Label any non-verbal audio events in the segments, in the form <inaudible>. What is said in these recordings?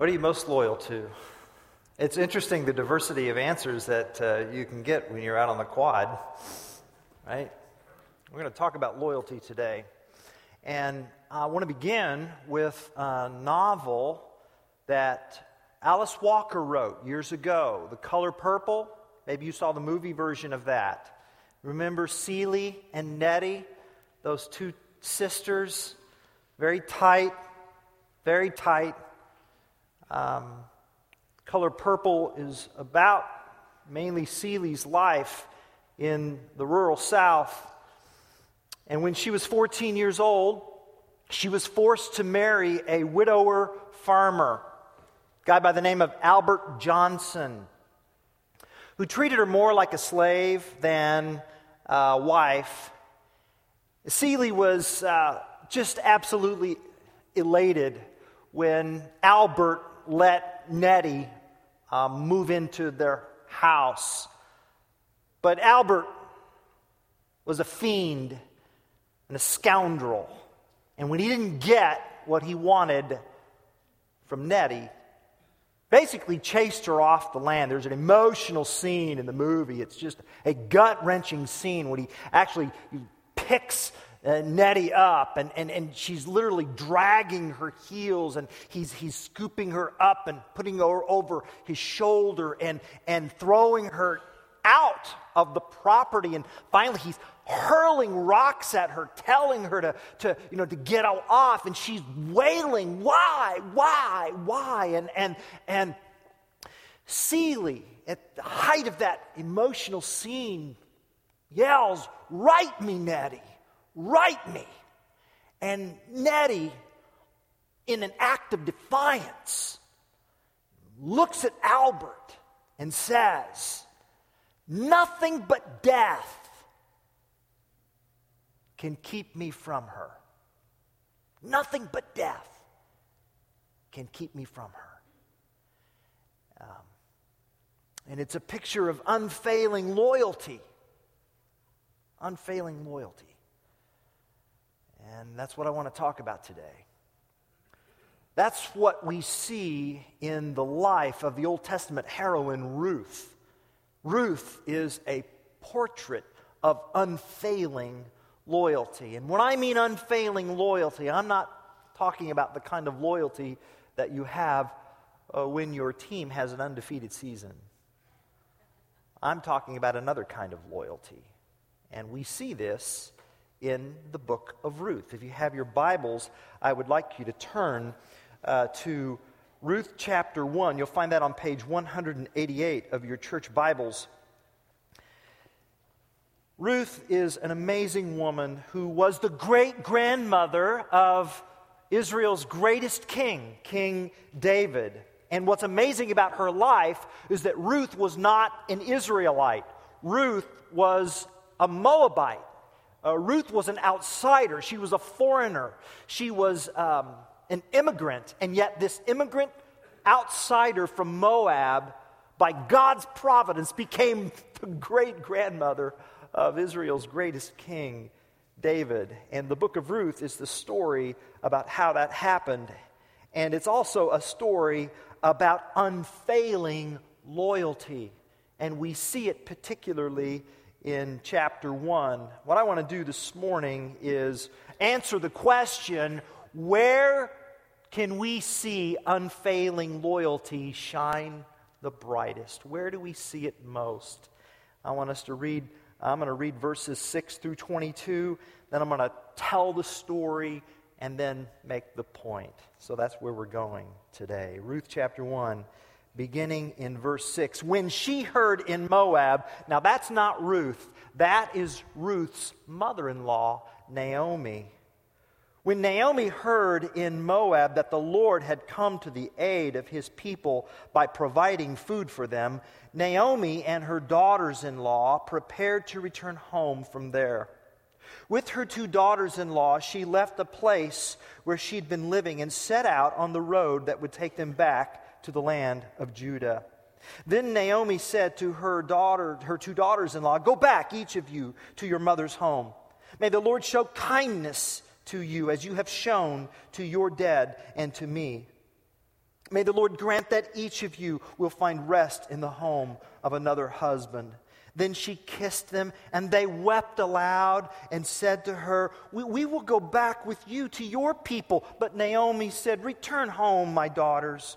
What are you most loyal to? It's interesting the diversity of answers that uh, you can get when you're out on the quad, right? We're going to talk about loyalty today. And I want to begin with a novel that Alice Walker wrote years ago, The Color Purple. Maybe you saw the movie version of that. Remember Celie and Nettie, those two sisters? Very tight, very tight. Um, Color Purple is about mainly Celie's life in the rural South. And when she was 14 years old, she was forced to marry a widower farmer, a guy by the name of Albert Johnson, who treated her more like a slave than a wife. Seeley was uh, just absolutely elated when Albert let Nettie um, move into their house. But Albert was a fiend and a scoundrel. And when he didn't get what he wanted from Nettie, basically chased her off the land. There's an emotional scene in the movie. It's just a gut wrenching scene when he actually picks uh, Nettie up, and, and, and she's literally dragging her heels, and he's, he's scooping her up and putting her over his shoulder and, and throwing her out of the property. And finally, he's hurling rocks at her, telling her to, to, you know, to get off, and she's wailing, Why, why, why? And, and, and Celie, at the height of that emotional scene, yells, Write me, Nettie. Write me. And Nettie, in an act of defiance, looks at Albert and says, Nothing but death can keep me from her. Nothing but death can keep me from her. Um, and it's a picture of unfailing loyalty. Unfailing loyalty. And that's what I want to talk about today. That's what we see in the life of the Old Testament heroine Ruth. Ruth is a portrait of unfailing loyalty. And when I mean unfailing loyalty, I'm not talking about the kind of loyalty that you have uh, when your team has an undefeated season. I'm talking about another kind of loyalty. And we see this in the book of Ruth. If you have your Bibles, I would like you to turn uh, to Ruth chapter 1. You'll find that on page 188 of your church Bibles. Ruth is an amazing woman who was the great grandmother of Israel's greatest king, King David. And what's amazing about her life is that Ruth was not an Israelite, Ruth was a Moabite. Uh, Ruth was an outsider. She was a foreigner. She was um, an immigrant. And yet, this immigrant outsider from Moab, by God's providence, became the great grandmother of Israel's greatest king, David. And the book of Ruth is the story about how that happened. And it's also a story about unfailing loyalty. And we see it particularly in chapter 1. What I want to do this morning is answer the question where can we see unfailing loyalty shine the brightest? Where do we see it most? I want us to read, I'm going to read verses 6 through 22, then I'm going to tell the story and then make the point. So that's where we're going today. Ruth chapter 1 beginning in verse 6. When she heard in Moab, now that's not Ruth, that is Ruth's mother in law, Naomi. When Naomi heard in Moab that the Lord had come to the aid of his people by providing food for them, Naomi and her daughters in law prepared to return home from there. With her two daughters in law, she left the place where she'd been living and set out on the road that would take them back to the land of Judah. Then Naomi said to her daughter, her two daughters-in-law, "Go back, each of you, to your mother's home. May the Lord show kindness to you as you have shown to your dead and to me." May the Lord grant that each of you will find rest in the home of another husband. Then she kissed them, and they wept aloud and said to her, we, we, will go back with you to your people. But Naomi said, Return home, my daughters.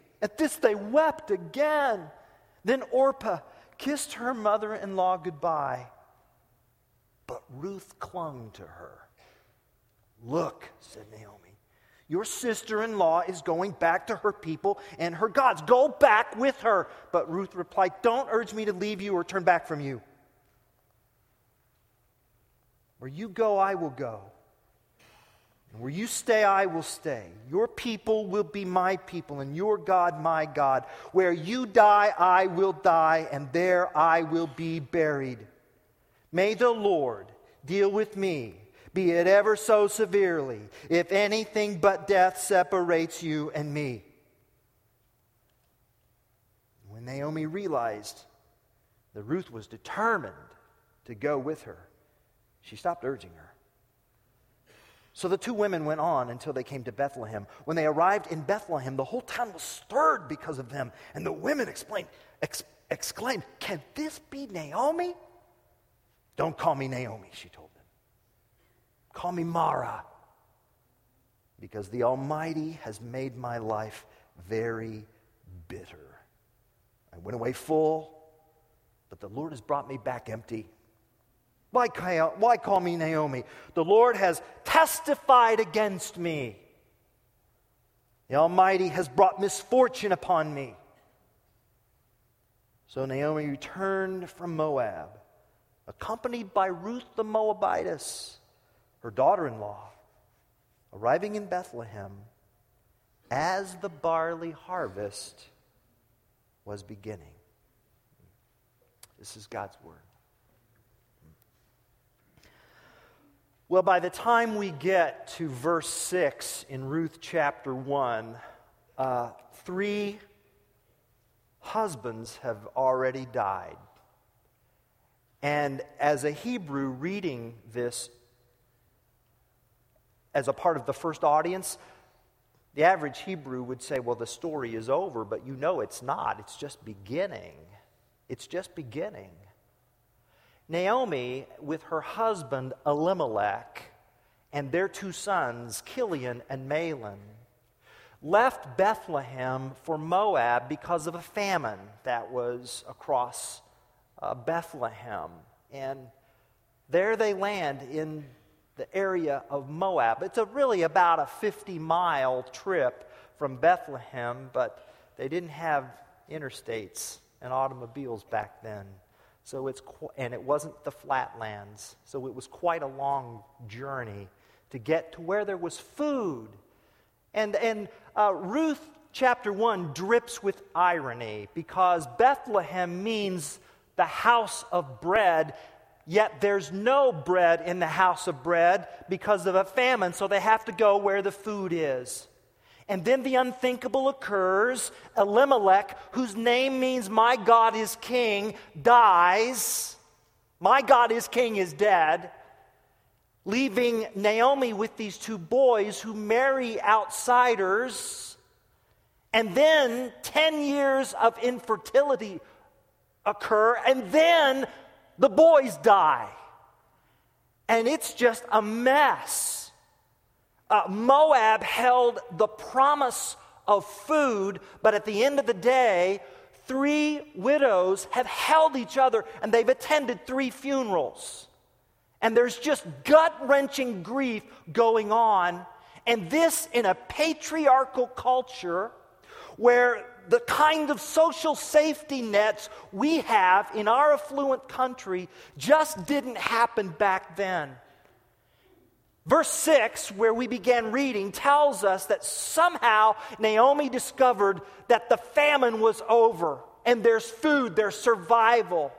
at this, they wept again. Then Orpah kissed her mother in law goodbye. But Ruth clung to her. Look, said Naomi, your sister in law is going back to her people and her gods. Go back with her. But Ruth replied, Don't urge me to leave you or turn back from you. Where you go, I will go. And where you stay, I will stay. Your people will be my people, and your God, my God. Where you die, I will die, and there I will be buried. May the Lord deal with me, be it ever so severely, if anything but death separates you and me. When Naomi realized that Ruth was determined to go with her, she stopped urging her. So the two women went on until they came to Bethlehem. When they arrived in Bethlehem, the whole town was stirred because of them. And the women explained, ex- exclaimed, Can this be Naomi? Don't call me Naomi, she told them. Call me Mara, because the Almighty has made my life very bitter. I went away full, but the Lord has brought me back empty. Why, why call me Naomi? The Lord has testified against me. The Almighty has brought misfortune upon me. So Naomi returned from Moab, accompanied by Ruth the Moabitess, her daughter in law, arriving in Bethlehem as the barley harvest was beginning. This is God's word. Well, by the time we get to verse 6 in Ruth chapter 1, uh, three husbands have already died. And as a Hebrew reading this as a part of the first audience, the average Hebrew would say, well, the story is over, but you know it's not. It's just beginning. It's just beginning. Naomi, with her husband Elimelech and their two sons, Kilion and Mahlon, left Bethlehem for Moab because of a famine that was across uh, Bethlehem. And there they land in the area of Moab. It's a really about a 50 mile trip from Bethlehem, but they didn't have interstates and automobiles back then. So it's and it wasn't the flatlands. So it was quite a long journey to get to where there was food. And and uh, Ruth chapter one drips with irony because Bethlehem means the house of bread. Yet there's no bread in the house of bread because of a famine, so they have to go where the food is. And then the unthinkable occurs. Elimelech, whose name means my God is king, dies. My God is king is dead, leaving Naomi with these two boys who marry outsiders. And then 10 years of infertility occur, and then the boys die. And it's just a mess uh, Moab held the promise of food, but at the end of the day, three widows have held each other and they've attended three funerals. And there's just gut wrenching grief going on. And this in a patriarchal culture where the kind of social safety nets we have in our affluent country just didn't happen back then. Verse 6, where we began reading, tells us that somehow Naomi discovered that the famine was over. and there's food, there's survival.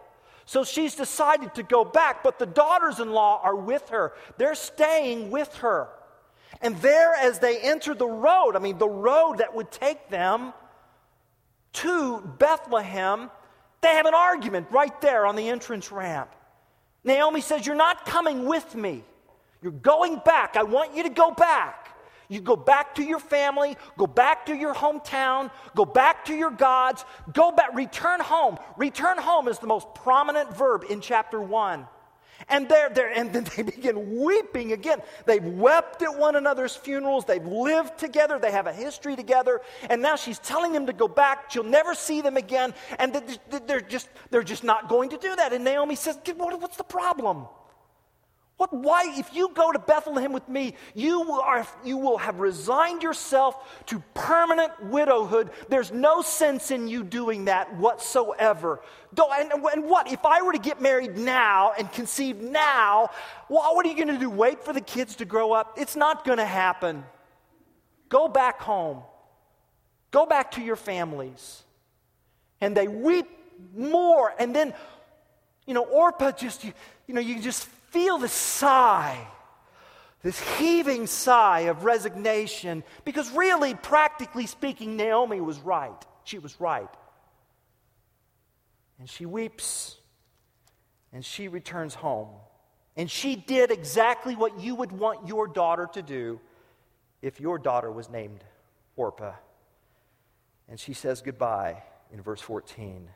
So she's decided to go back, but the daughters in law are with her. They're staying with her. And there, as they enter the road, I mean, the road that would take them to Bethlehem, they have an argument right there on the entrance ramp. Naomi says, You're not coming with me. You're going back. I want you to go back. You go back to your family, go back to your hometown, go back to your gods, go back, return home. Return home is the most prominent verb in chapter 1. And they're there, and then <laughs> they begin weeping again. They've wept at one another's funerals. They've lived together. They have a history together. And now she's telling them to go back. She'll never see them again. And they're just, they're just not going to do that. And Naomi says, What's the problem? What, why, if you go to Bethlehem with me, you, are, you will have resigned yourself to permanent widowhood. There's no sense in you doing that whatsoever. And, and what? If I were to get married now and conceive now, well, what are you going to do? Wait for the kids to grow up? It's not going to happen. Go back home. Go back to your families. And they weep more. And then, you know, Orpah just, you, you know, you just feel the sigh, this heaving sigh of resignation, because really, practically speaking, Naomi was right. She was right. And she weeps and she returns home. And she did exactly what you would want your daughter to do if your daughter was named Orpah. And she says goodbye in verse 14.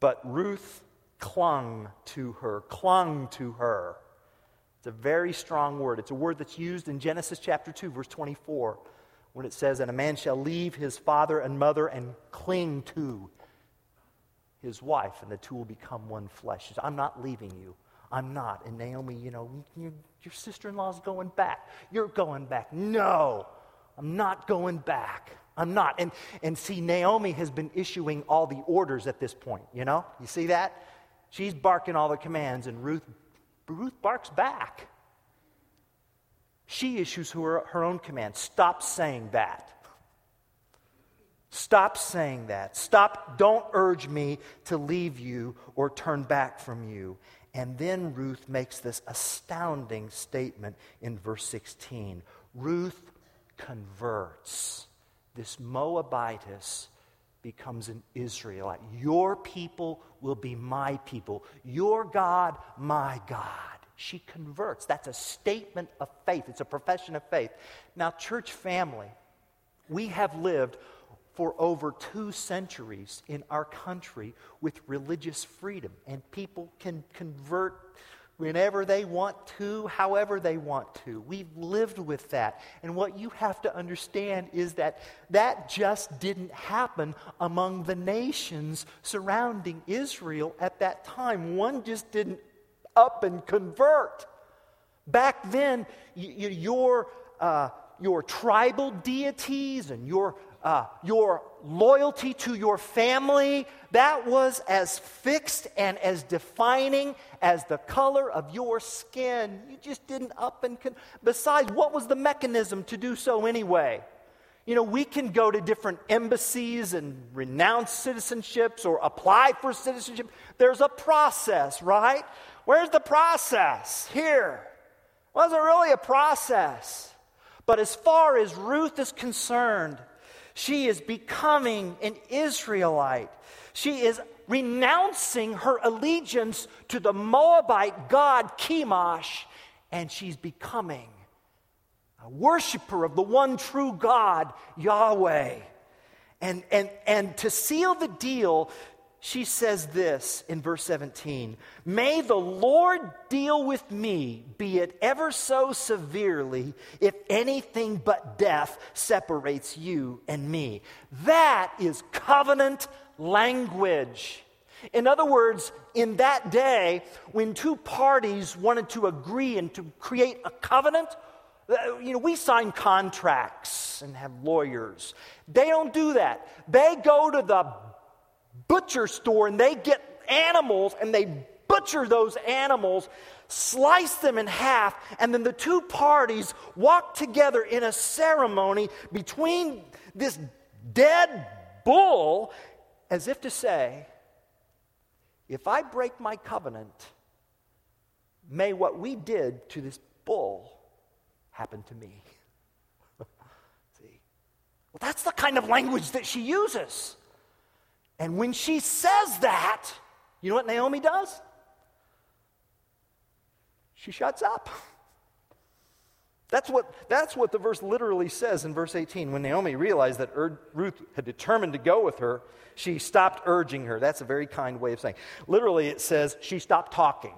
But Ruth clung to her, clung to her. It's a very strong word. It's a word that's used in Genesis chapter 2, verse 24, when it says, And a man shall leave his father and mother and cling to his wife, and the two will become one flesh. Says, I'm not leaving you. I'm not. And Naomi, you know, your, your sister in law's going back. You're going back. No, I'm not going back. I'm not. And, and see, Naomi has been issuing all the orders at this point, you know? You see that? She's barking all the commands, and Ruth, Ruth barks back. She issues her, her own command. Stop saying that. Stop saying that. Stop, don't urge me to leave you or turn back from you. And then Ruth makes this astounding statement in verse 16. Ruth converts this Moabitess becomes an Israelite. Your people will be my people. Your God, my God. She converts. That's a statement of faith, it's a profession of faith. Now, church family, we have lived for over two centuries in our country with religious freedom, and people can convert whenever they want to, however they want to. We've lived with that. And what you have to understand is that that just didn't happen among the nations surrounding Israel at that time. One just didn't up and convert. Back then, your, uh, your tribal deities and your uh, your loyalty to your family, that was as fixed and as defining as the color of your skin. You just didn't up and. Con- Besides, what was the mechanism to do so anyway? You know, we can go to different embassies and renounce citizenships or apply for citizenship. There's a process, right? Where's the process? Here. Wasn't really a process. But as far as Ruth is concerned, she is becoming an Israelite. She is renouncing her allegiance to the Moabite god Chemosh, and she's becoming a worshiper of the one true God, Yahweh. And, and, and to seal the deal, she says this in verse 17 May the Lord deal with me, be it ever so severely, if anything but death separates you and me. That is covenant language. In other words, in that day, when two parties wanted to agree and to create a covenant, uh, you know, we sign contracts and have lawyers. They don't do that. They go to the butcher store and they get animals and they butcher those animals, slice them in half, and then the two parties walk together in a ceremony between this dead bull, as if to say, if I break my covenant, may what we did to this bull happen to me. <laughs> See? Well, that's the kind of language that she uses. And when she says that, you know what Naomi does? She shuts up. That's what, that's what the verse literally says in verse 18. When Naomi realized that Ur- Ruth had determined to go with her, she stopped urging her. That's a very kind way of saying. Literally, it says she stopped talking.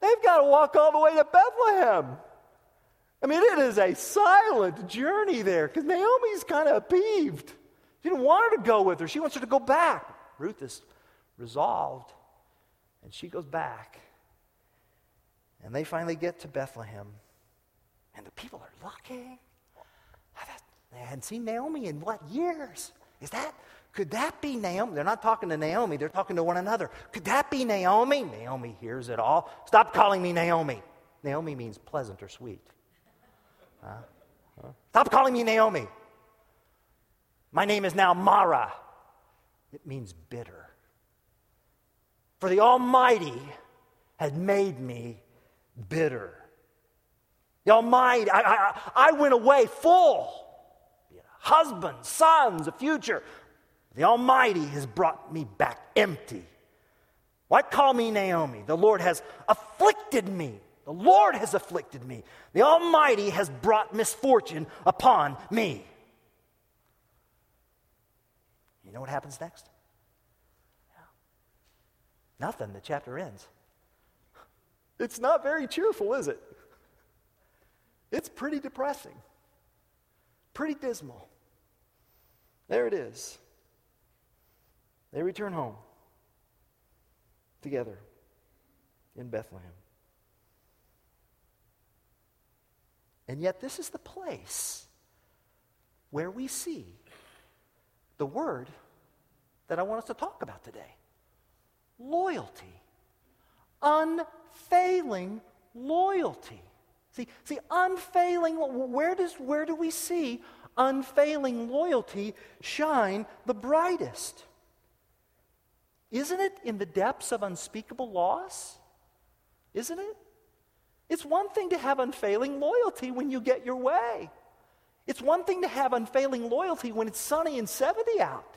They've got to walk all the way to Bethlehem. I mean, it is a silent journey there because Naomi's kind of peeved. She didn't want her to go with her, she wants her to go back. Ruth is resolved, and she goes back. And they finally get to Bethlehem. And the people are looking. They hadn't seen Naomi in what years? Is that, could that be Naomi? They're not talking to Naomi, they're talking to one another. Could that be Naomi? Naomi hears it all. Stop calling me Naomi. Naomi means pleasant or sweet. Huh? Huh? Stop calling me Naomi. My name is now Mara. It means bitter. For the Almighty had made me bitter. The Almighty, I, I, I went away full. Husbands, sons, a future. The Almighty has brought me back empty. Why call me Naomi? The Lord has afflicted me. The Lord has afflicted me. The Almighty has brought misfortune upon me. You know what happens next? Nothing. The chapter ends. It's not very cheerful, is it? It's pretty depressing, pretty dismal. There it is. They return home together in Bethlehem. And yet, this is the place where we see the word that I want us to talk about today loyalty. Unfailing loyalty. See, see, unfailing, where, does, where do we see unfailing loyalty shine the brightest? Isn't it in the depths of unspeakable loss? Isn't it? It's one thing to have unfailing loyalty when you get your way. It's one thing to have unfailing loyalty when it's sunny and 70 out.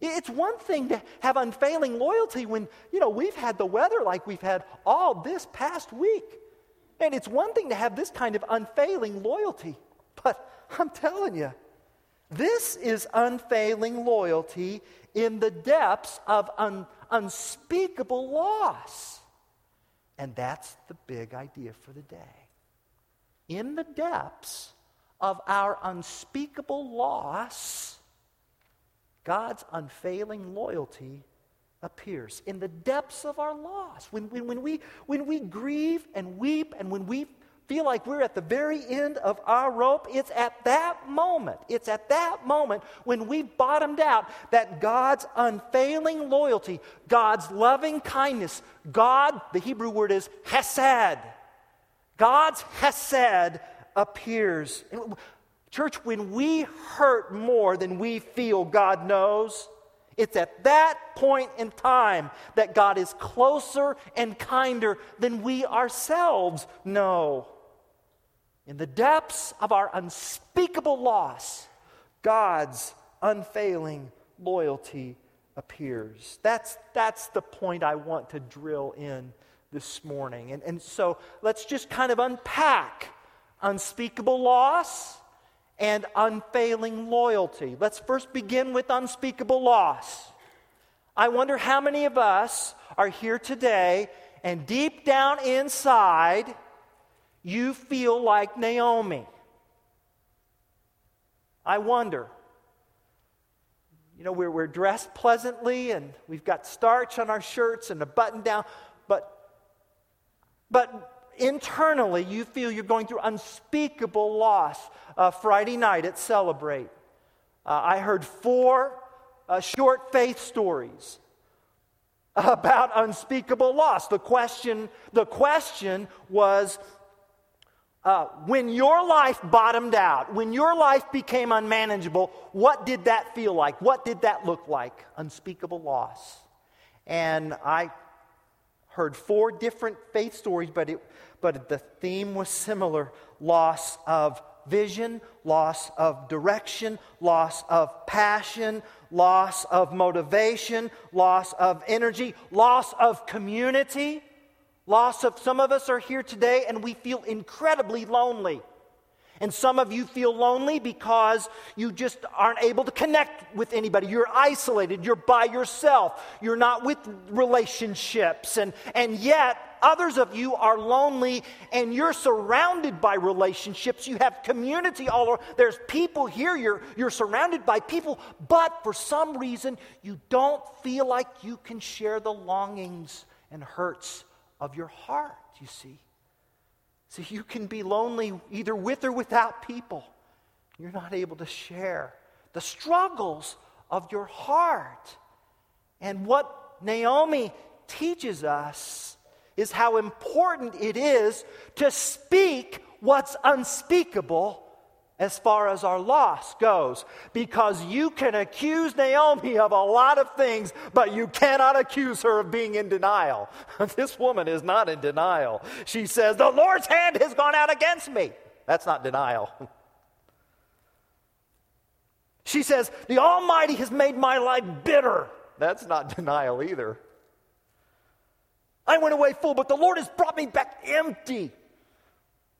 It's one thing to have unfailing loyalty when, you know, we've had the weather like we've had all this past week. And it's one thing to have this kind of unfailing loyalty, but I'm telling you, this is unfailing loyalty in the depths of un- unspeakable loss. And that's the big idea for the day. In the depths of our unspeakable loss, God's unfailing loyalty appears in the depths of our loss. When, when, when, we, when we grieve and weep and when we feel like we're at the very end of our rope, it's at that moment, it's at that moment when we've bottomed out that God's unfailing loyalty, God's loving kindness, God, the Hebrew word is hesed. God's hesed appears. Church, when we hurt more than we feel God knows, it's at that point in time that God is closer and kinder than we ourselves know. In the depths of our unspeakable loss, God's unfailing loyalty appears. That's, that's the point I want to drill in this morning. And, and so let's just kind of unpack unspeakable loss and unfailing loyalty. Let's first begin with unspeakable loss. I wonder how many of us are here today and deep down inside, you feel like Naomi. I wonder. You know, we're, we're dressed pleasantly and we've got starch on our shirts and a button down, but, but internally you feel you're going through unspeakable loss. Uh, Friday night at Celebrate, uh, I heard four uh, short faith stories <laughs> about unspeakable loss. The question, the question was, uh, when your life bottomed out, when your life became unmanageable, what did that feel like? What did that look like? Unspeakable loss. And I heard four different faith stories, but, it, but the theme was similar loss of vision, loss of direction, loss of passion, loss of motivation, loss of energy, loss of community. Loss of some of us are here today and we feel incredibly lonely. And some of you feel lonely because you just aren't able to connect with anybody. You're isolated. You're by yourself. You're not with relationships. And, and yet, others of you are lonely and you're surrounded by relationships. You have community all over. There's people here. You're, you're surrounded by people. But for some reason, you don't feel like you can share the longings and hurts of your heart, you see. So you can be lonely either with or without people. You're not able to share the struggles of your heart. And what Naomi teaches us is how important it is to speak what's unspeakable as far as our loss goes. Because you can accuse Naomi of a lot of things, but you cannot accuse her of being in denial. <laughs> this woman is not in denial. She says, The Lord's hand has gone out against me. That's not denial. <laughs> she says, The Almighty has made my life bitter. That's not denial either. I went away full, but the Lord has brought me back empty.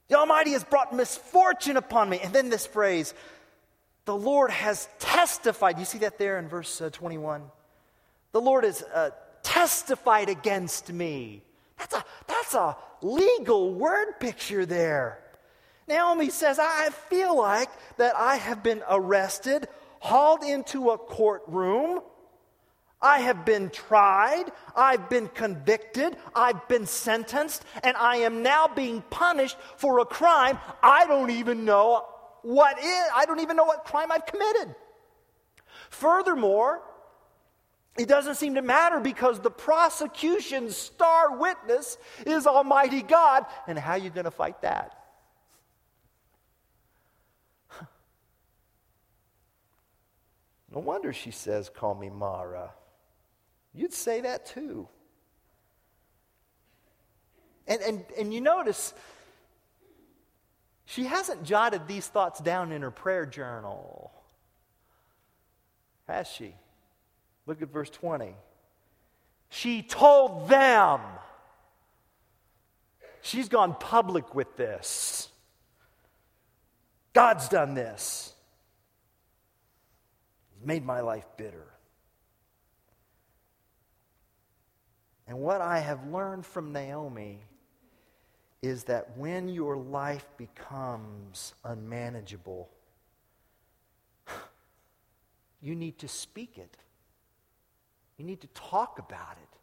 The Almighty has brought misfortune upon me. And then this phrase, the Lord has testified. You see that there in verse uh, 21? The Lord has uh, testified against me. That's a, that's a legal word picture there. Naomi says, I feel like that I have been arrested, hauled into a courtroom, I have been tried, I've been convicted, I've been sentenced, and I am now being punished for a crime I don't even know what is. I don't even know what crime I've committed. Furthermore, it doesn't seem to matter because the prosecution's star witness is Almighty God. And how are you going to fight that? <laughs> No wonder she says, Call me Mara. You'd say that too. And, and, and you notice, she hasn't jotted these thoughts down in her prayer journal, has she? Look at verse 20. She told them. She's gone public with this. God's done this. He's made my life bitter. And what I have learned from Naomi is that when your life becomes unmanageable, <sighs> you need to speak it. You need to talk about it.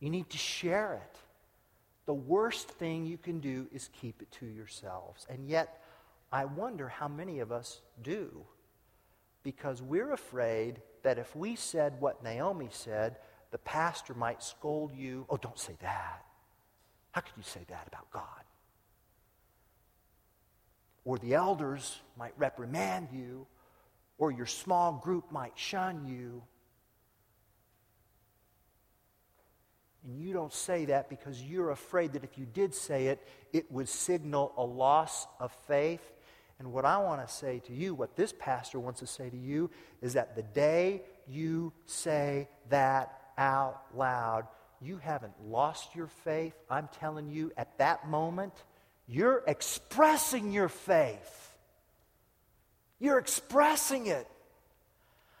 You need to share it. The worst thing you can do is keep it to yourselves. And yet, I wonder how many of us do. Because we're afraid that if we said what Naomi said, the pastor might scold you. Oh, don't say that. How could you say that about God? Or the elders might reprimand you, or your small group might shun you. And you don't say that because you're afraid that if you did say it, it would signal a loss of faith. And what I want to say to you, what this pastor wants to say to you, is that the day you say that out loud, you haven't lost your faith. I'm telling you, at that moment, you're expressing your faith. You're expressing it.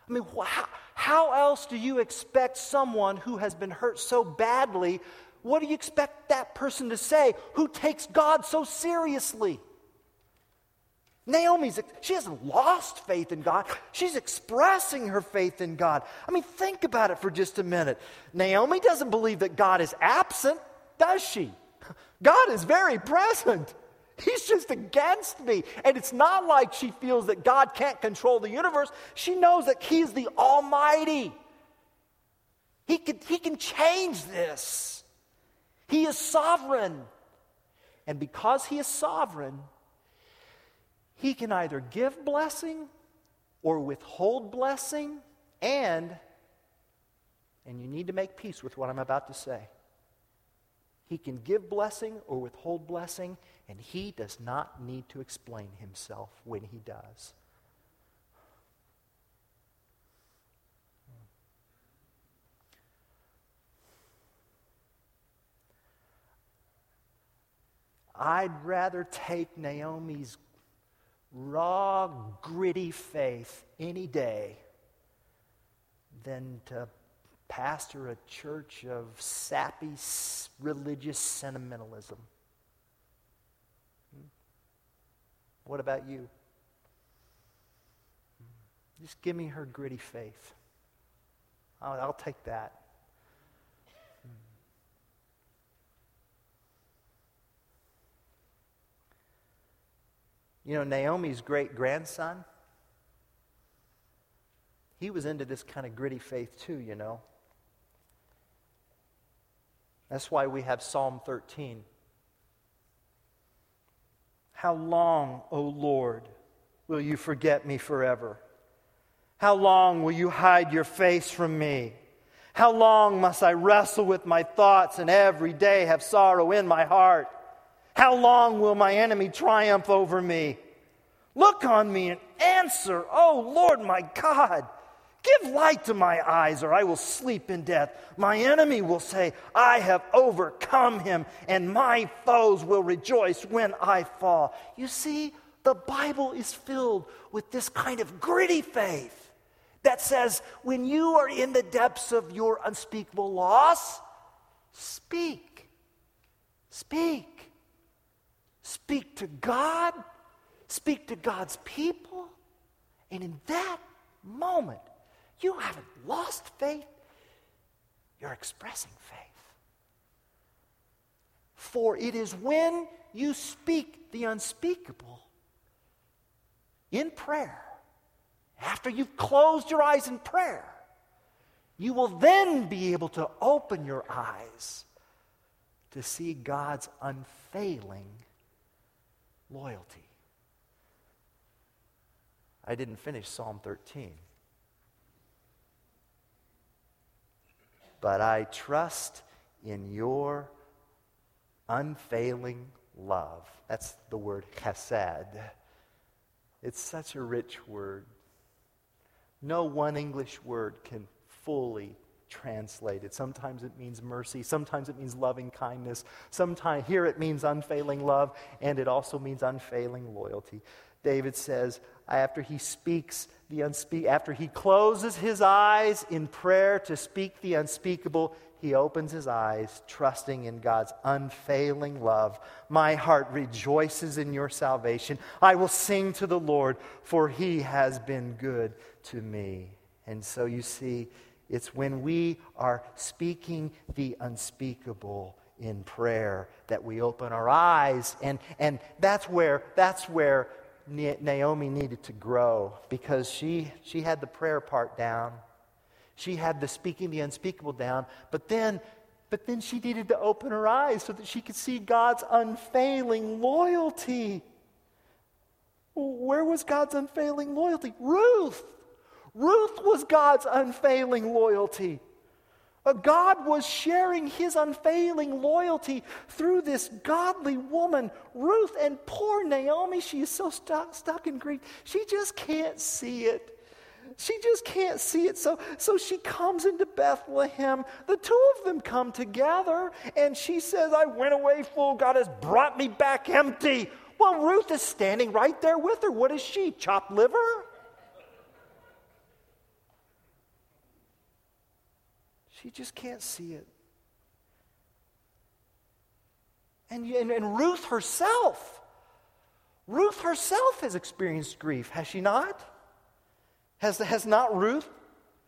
I mean, how, how else do you expect someone who has been hurt so badly? What do you expect that person to say who takes God so seriously? Naomi's, she hasn't lost faith in God. She's expressing her faith in God. I mean, think about it for just a minute. Naomi doesn't believe that God is absent, does she? God is very present. He's just against me. And it's not like she feels that God can't control the universe. She knows that He's the Almighty. He can, he can change this, He is sovereign. And because he is sovereign, he can either give blessing or withhold blessing, and, and you need to make peace with what I'm about to say. He can give blessing or withhold blessing, and he does not need to explain himself when he does. I'd rather take Naomi's raw, gritty faith any day than to pastor a church of sappy religious sentimentalism. Hmm? What about you? Just give me her gritty faith. I'll, I'll take that. You know, Naomi's great grandson, he was into this kind of gritty faith too, you know. That's why we have Psalm 13. How long, O Lord, will you forget me forever? How long will you hide your face from me? How long must I wrestle with my thoughts and every day have sorrow in my heart? How long will my enemy triumph over me? Look on me and answer, Oh Lord my God. Give light to my eyes, or I will sleep in death. My enemy will say, I have overcome him, and my foes will rejoice when I fall. You see, the Bible is filled with this kind of gritty faith that says, when you are in the depths of your unspeakable loss, speak. Speak. Speak to God, speak to God's people, and in that moment, you haven't lost faith, you're expressing faith. For it is when you speak the unspeakable in prayer, after you've closed your eyes in prayer, you will then be able to open your eyes to see God's unfailing loyalty. I didn't finish Psalm 13. But I trust in your unfailing love. That's the word chesed. It's such a rich word. No one English word can fully translate it. Sometimes it means mercy, sometimes it means loving kindness, sometimes here it means unfailing love, and it also means unfailing loyalty. David says, after he speaks the unspeak, after he closes his eyes in prayer to speak the unspeakable, he opens his eyes, trusting in God's unfailing love. My heart rejoices in your salvation. I will sing to the Lord, for he has been good to me. And so you see, it's when we are speaking the unspeakable in prayer that we open our eyes and, and that's where that's where Naomi needed to grow because she, she had the prayer part down. She had the speaking the unspeakable down. But then, but then she needed to open her eyes so that she could see God's unfailing loyalty. Where was God's unfailing loyalty? Ruth. Ruth was God's unfailing loyalty. Uh, God was sharing his unfailing loyalty through this godly woman, Ruth. And poor Naomi, she is so stuck, stuck in grief. She just can't see it. She just can't see it. So, so she comes into Bethlehem. The two of them come together, and she says, I went away full. God has brought me back empty. Well, Ruth is standing right there with her. What is she? Chopped liver? She just can't see it. And, and, and Ruth herself, Ruth herself has experienced grief, has she not? Has, has not Ruth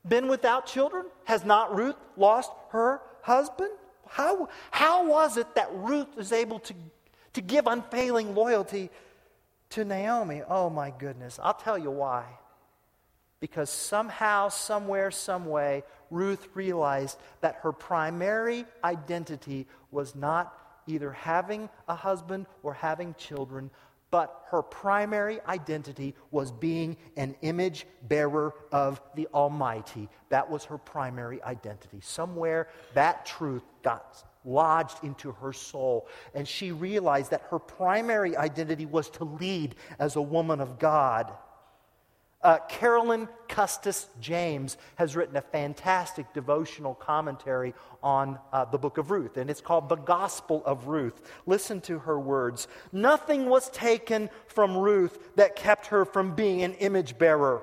been without children? Has not Ruth lost her husband? How, how was it that Ruth was able to, to give unfailing loyalty to Naomi? Oh my goodness. I'll tell you why. Because somehow, somewhere, some way, Ruth realized that her primary identity was not either having a husband or having children, but her primary identity was being an image bearer of the Almighty. That was her primary identity. Somewhere that truth got lodged into her soul, and she realized that her primary identity was to lead as a woman of God. Uh, Carolyn Custis James has written a fantastic devotional commentary on uh, the book of Ruth, and it's called The Gospel of Ruth. Listen to her words Nothing was taken from Ruth that kept her from being an image bearer.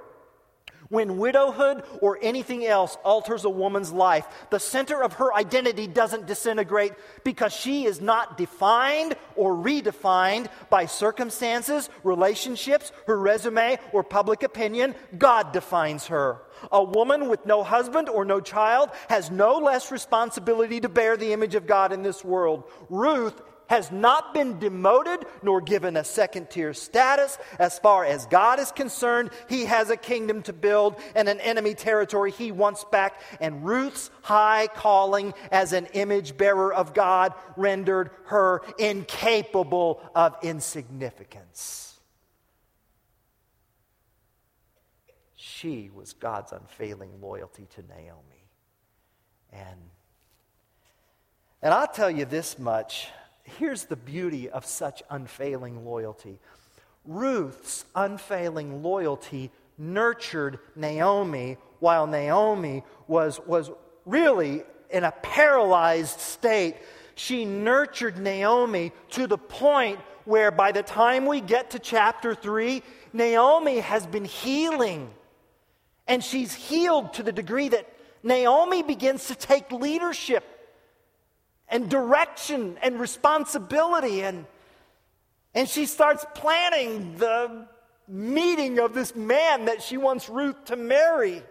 When widowhood or anything else alters a woman's life, the center of her identity doesn't disintegrate because she is not defined or redefined by circumstances, relationships, her resume, or public opinion. God defines her. A woman with no husband or no child has no less responsibility to bear the image of God in this world. Ruth has not been demoted nor given a second tier status. As far as God is concerned, he has a kingdom to build and an enemy territory he wants back. And Ruth's high calling as an image bearer of God rendered her incapable of insignificance. She was God's unfailing loyalty to Naomi. And, and I'll tell you this much here's the beauty of such unfailing loyalty Ruth's unfailing loyalty nurtured Naomi while Naomi was, was really in a paralyzed state. She nurtured Naomi to the point where by the time we get to chapter 3, Naomi has been healing. And she's healed to the degree that Naomi begins to take leadership and direction and responsibility. And, and she starts planning the meeting of this man that she wants Ruth to marry.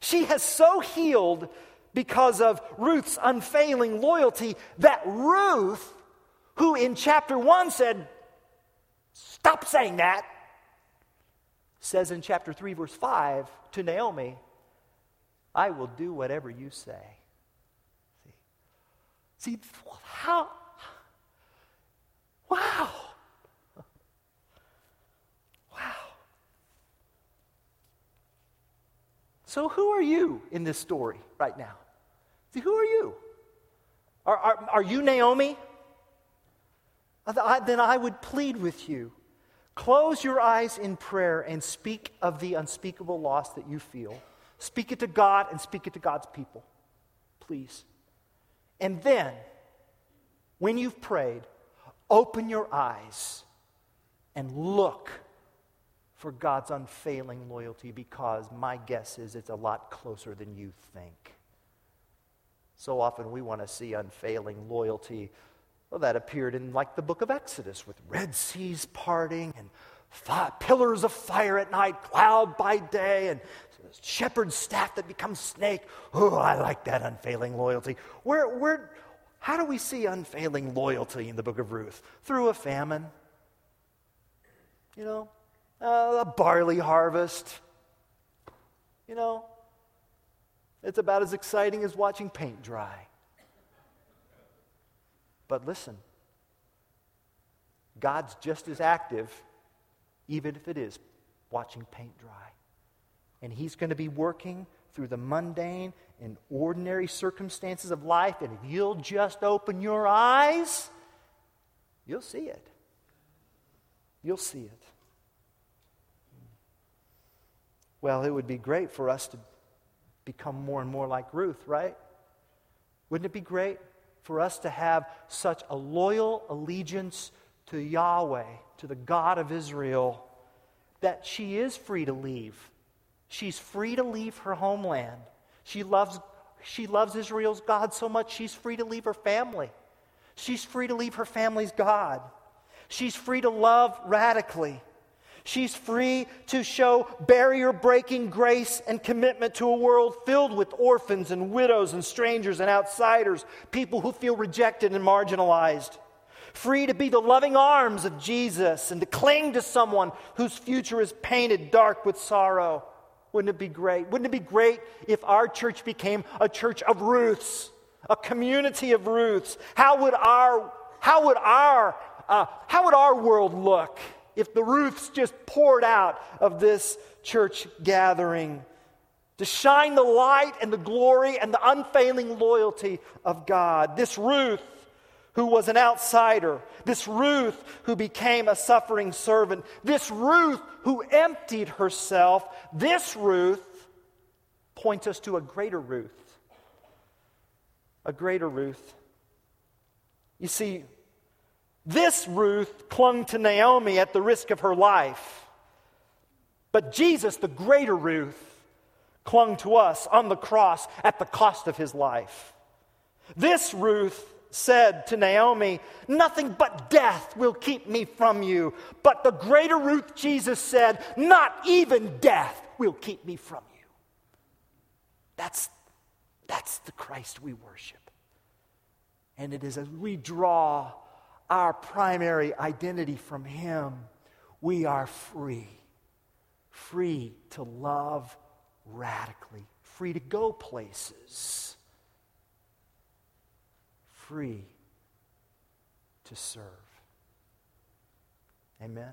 She has so healed because of Ruth's unfailing loyalty that Ruth, who in chapter 1 said, Stop saying that, says in chapter 3, verse 5 to Naomi, I will do whatever you say. See, how? Wow. Wow. So, who are you in this story right now? See, who are you? Are, are, are you Naomi? Then I would plead with you. Close your eyes in prayer and speak of the unspeakable loss that you feel. Speak it to God and speak it to God's people. Please. And then, when you've prayed, open your eyes and look for God's unfailing loyalty because my guess is it's a lot closer than you think. So often we want to see unfailing loyalty. Well, that appeared in like the book of Exodus with Red Seas parting and fire, pillars of fire at night, cloud by day, and shepherd's staff that becomes snake. Oh, I like that unfailing loyalty. Where, where, how do we see unfailing loyalty in the book of Ruth? Through a famine. You know, uh, a barley harvest. You know, it's about as exciting as watching paint dry. But listen, God's just as active, even if it is watching paint dry. And He's going to be working through the mundane and ordinary circumstances of life. And if you'll just open your eyes, you'll see it. You'll see it. Well, it would be great for us to become more and more like Ruth, right? Wouldn't it be great for us to have such a loyal allegiance to Yahweh, to the God of Israel, that she is free to leave She's free to leave her homeland. She loves, she loves Israel's God so much, she's free to leave her family. She's free to leave her family's God. She's free to love radically. She's free to show barrier breaking grace and commitment to a world filled with orphans and widows and strangers and outsiders, people who feel rejected and marginalized. Free to be the loving arms of Jesus and to cling to someone whose future is painted dark with sorrow. Wouldn't it be great? Wouldn't it be great if our church became a church of Ruths, a community of Ruths? How would our how would our, uh, how would our world look if the Ruths just poured out of this church gathering to shine the light and the glory and the unfailing loyalty of God? This Ruth who was an outsider, this Ruth who became a suffering servant, this Ruth who emptied herself, this Ruth points us to a greater Ruth. A greater Ruth. You see, this Ruth clung to Naomi at the risk of her life. But Jesus, the greater Ruth, clung to us on the cross at the cost of his life. This Ruth said to Naomi, Nothing but death will keep me from you. But the greater Ruth, Jesus said, Not even death will keep me from you. That's, that's the Christ we worship. And it is as we draw our primary identity from Him, we are free. Free to love radically, free to go places free to serve. Amen.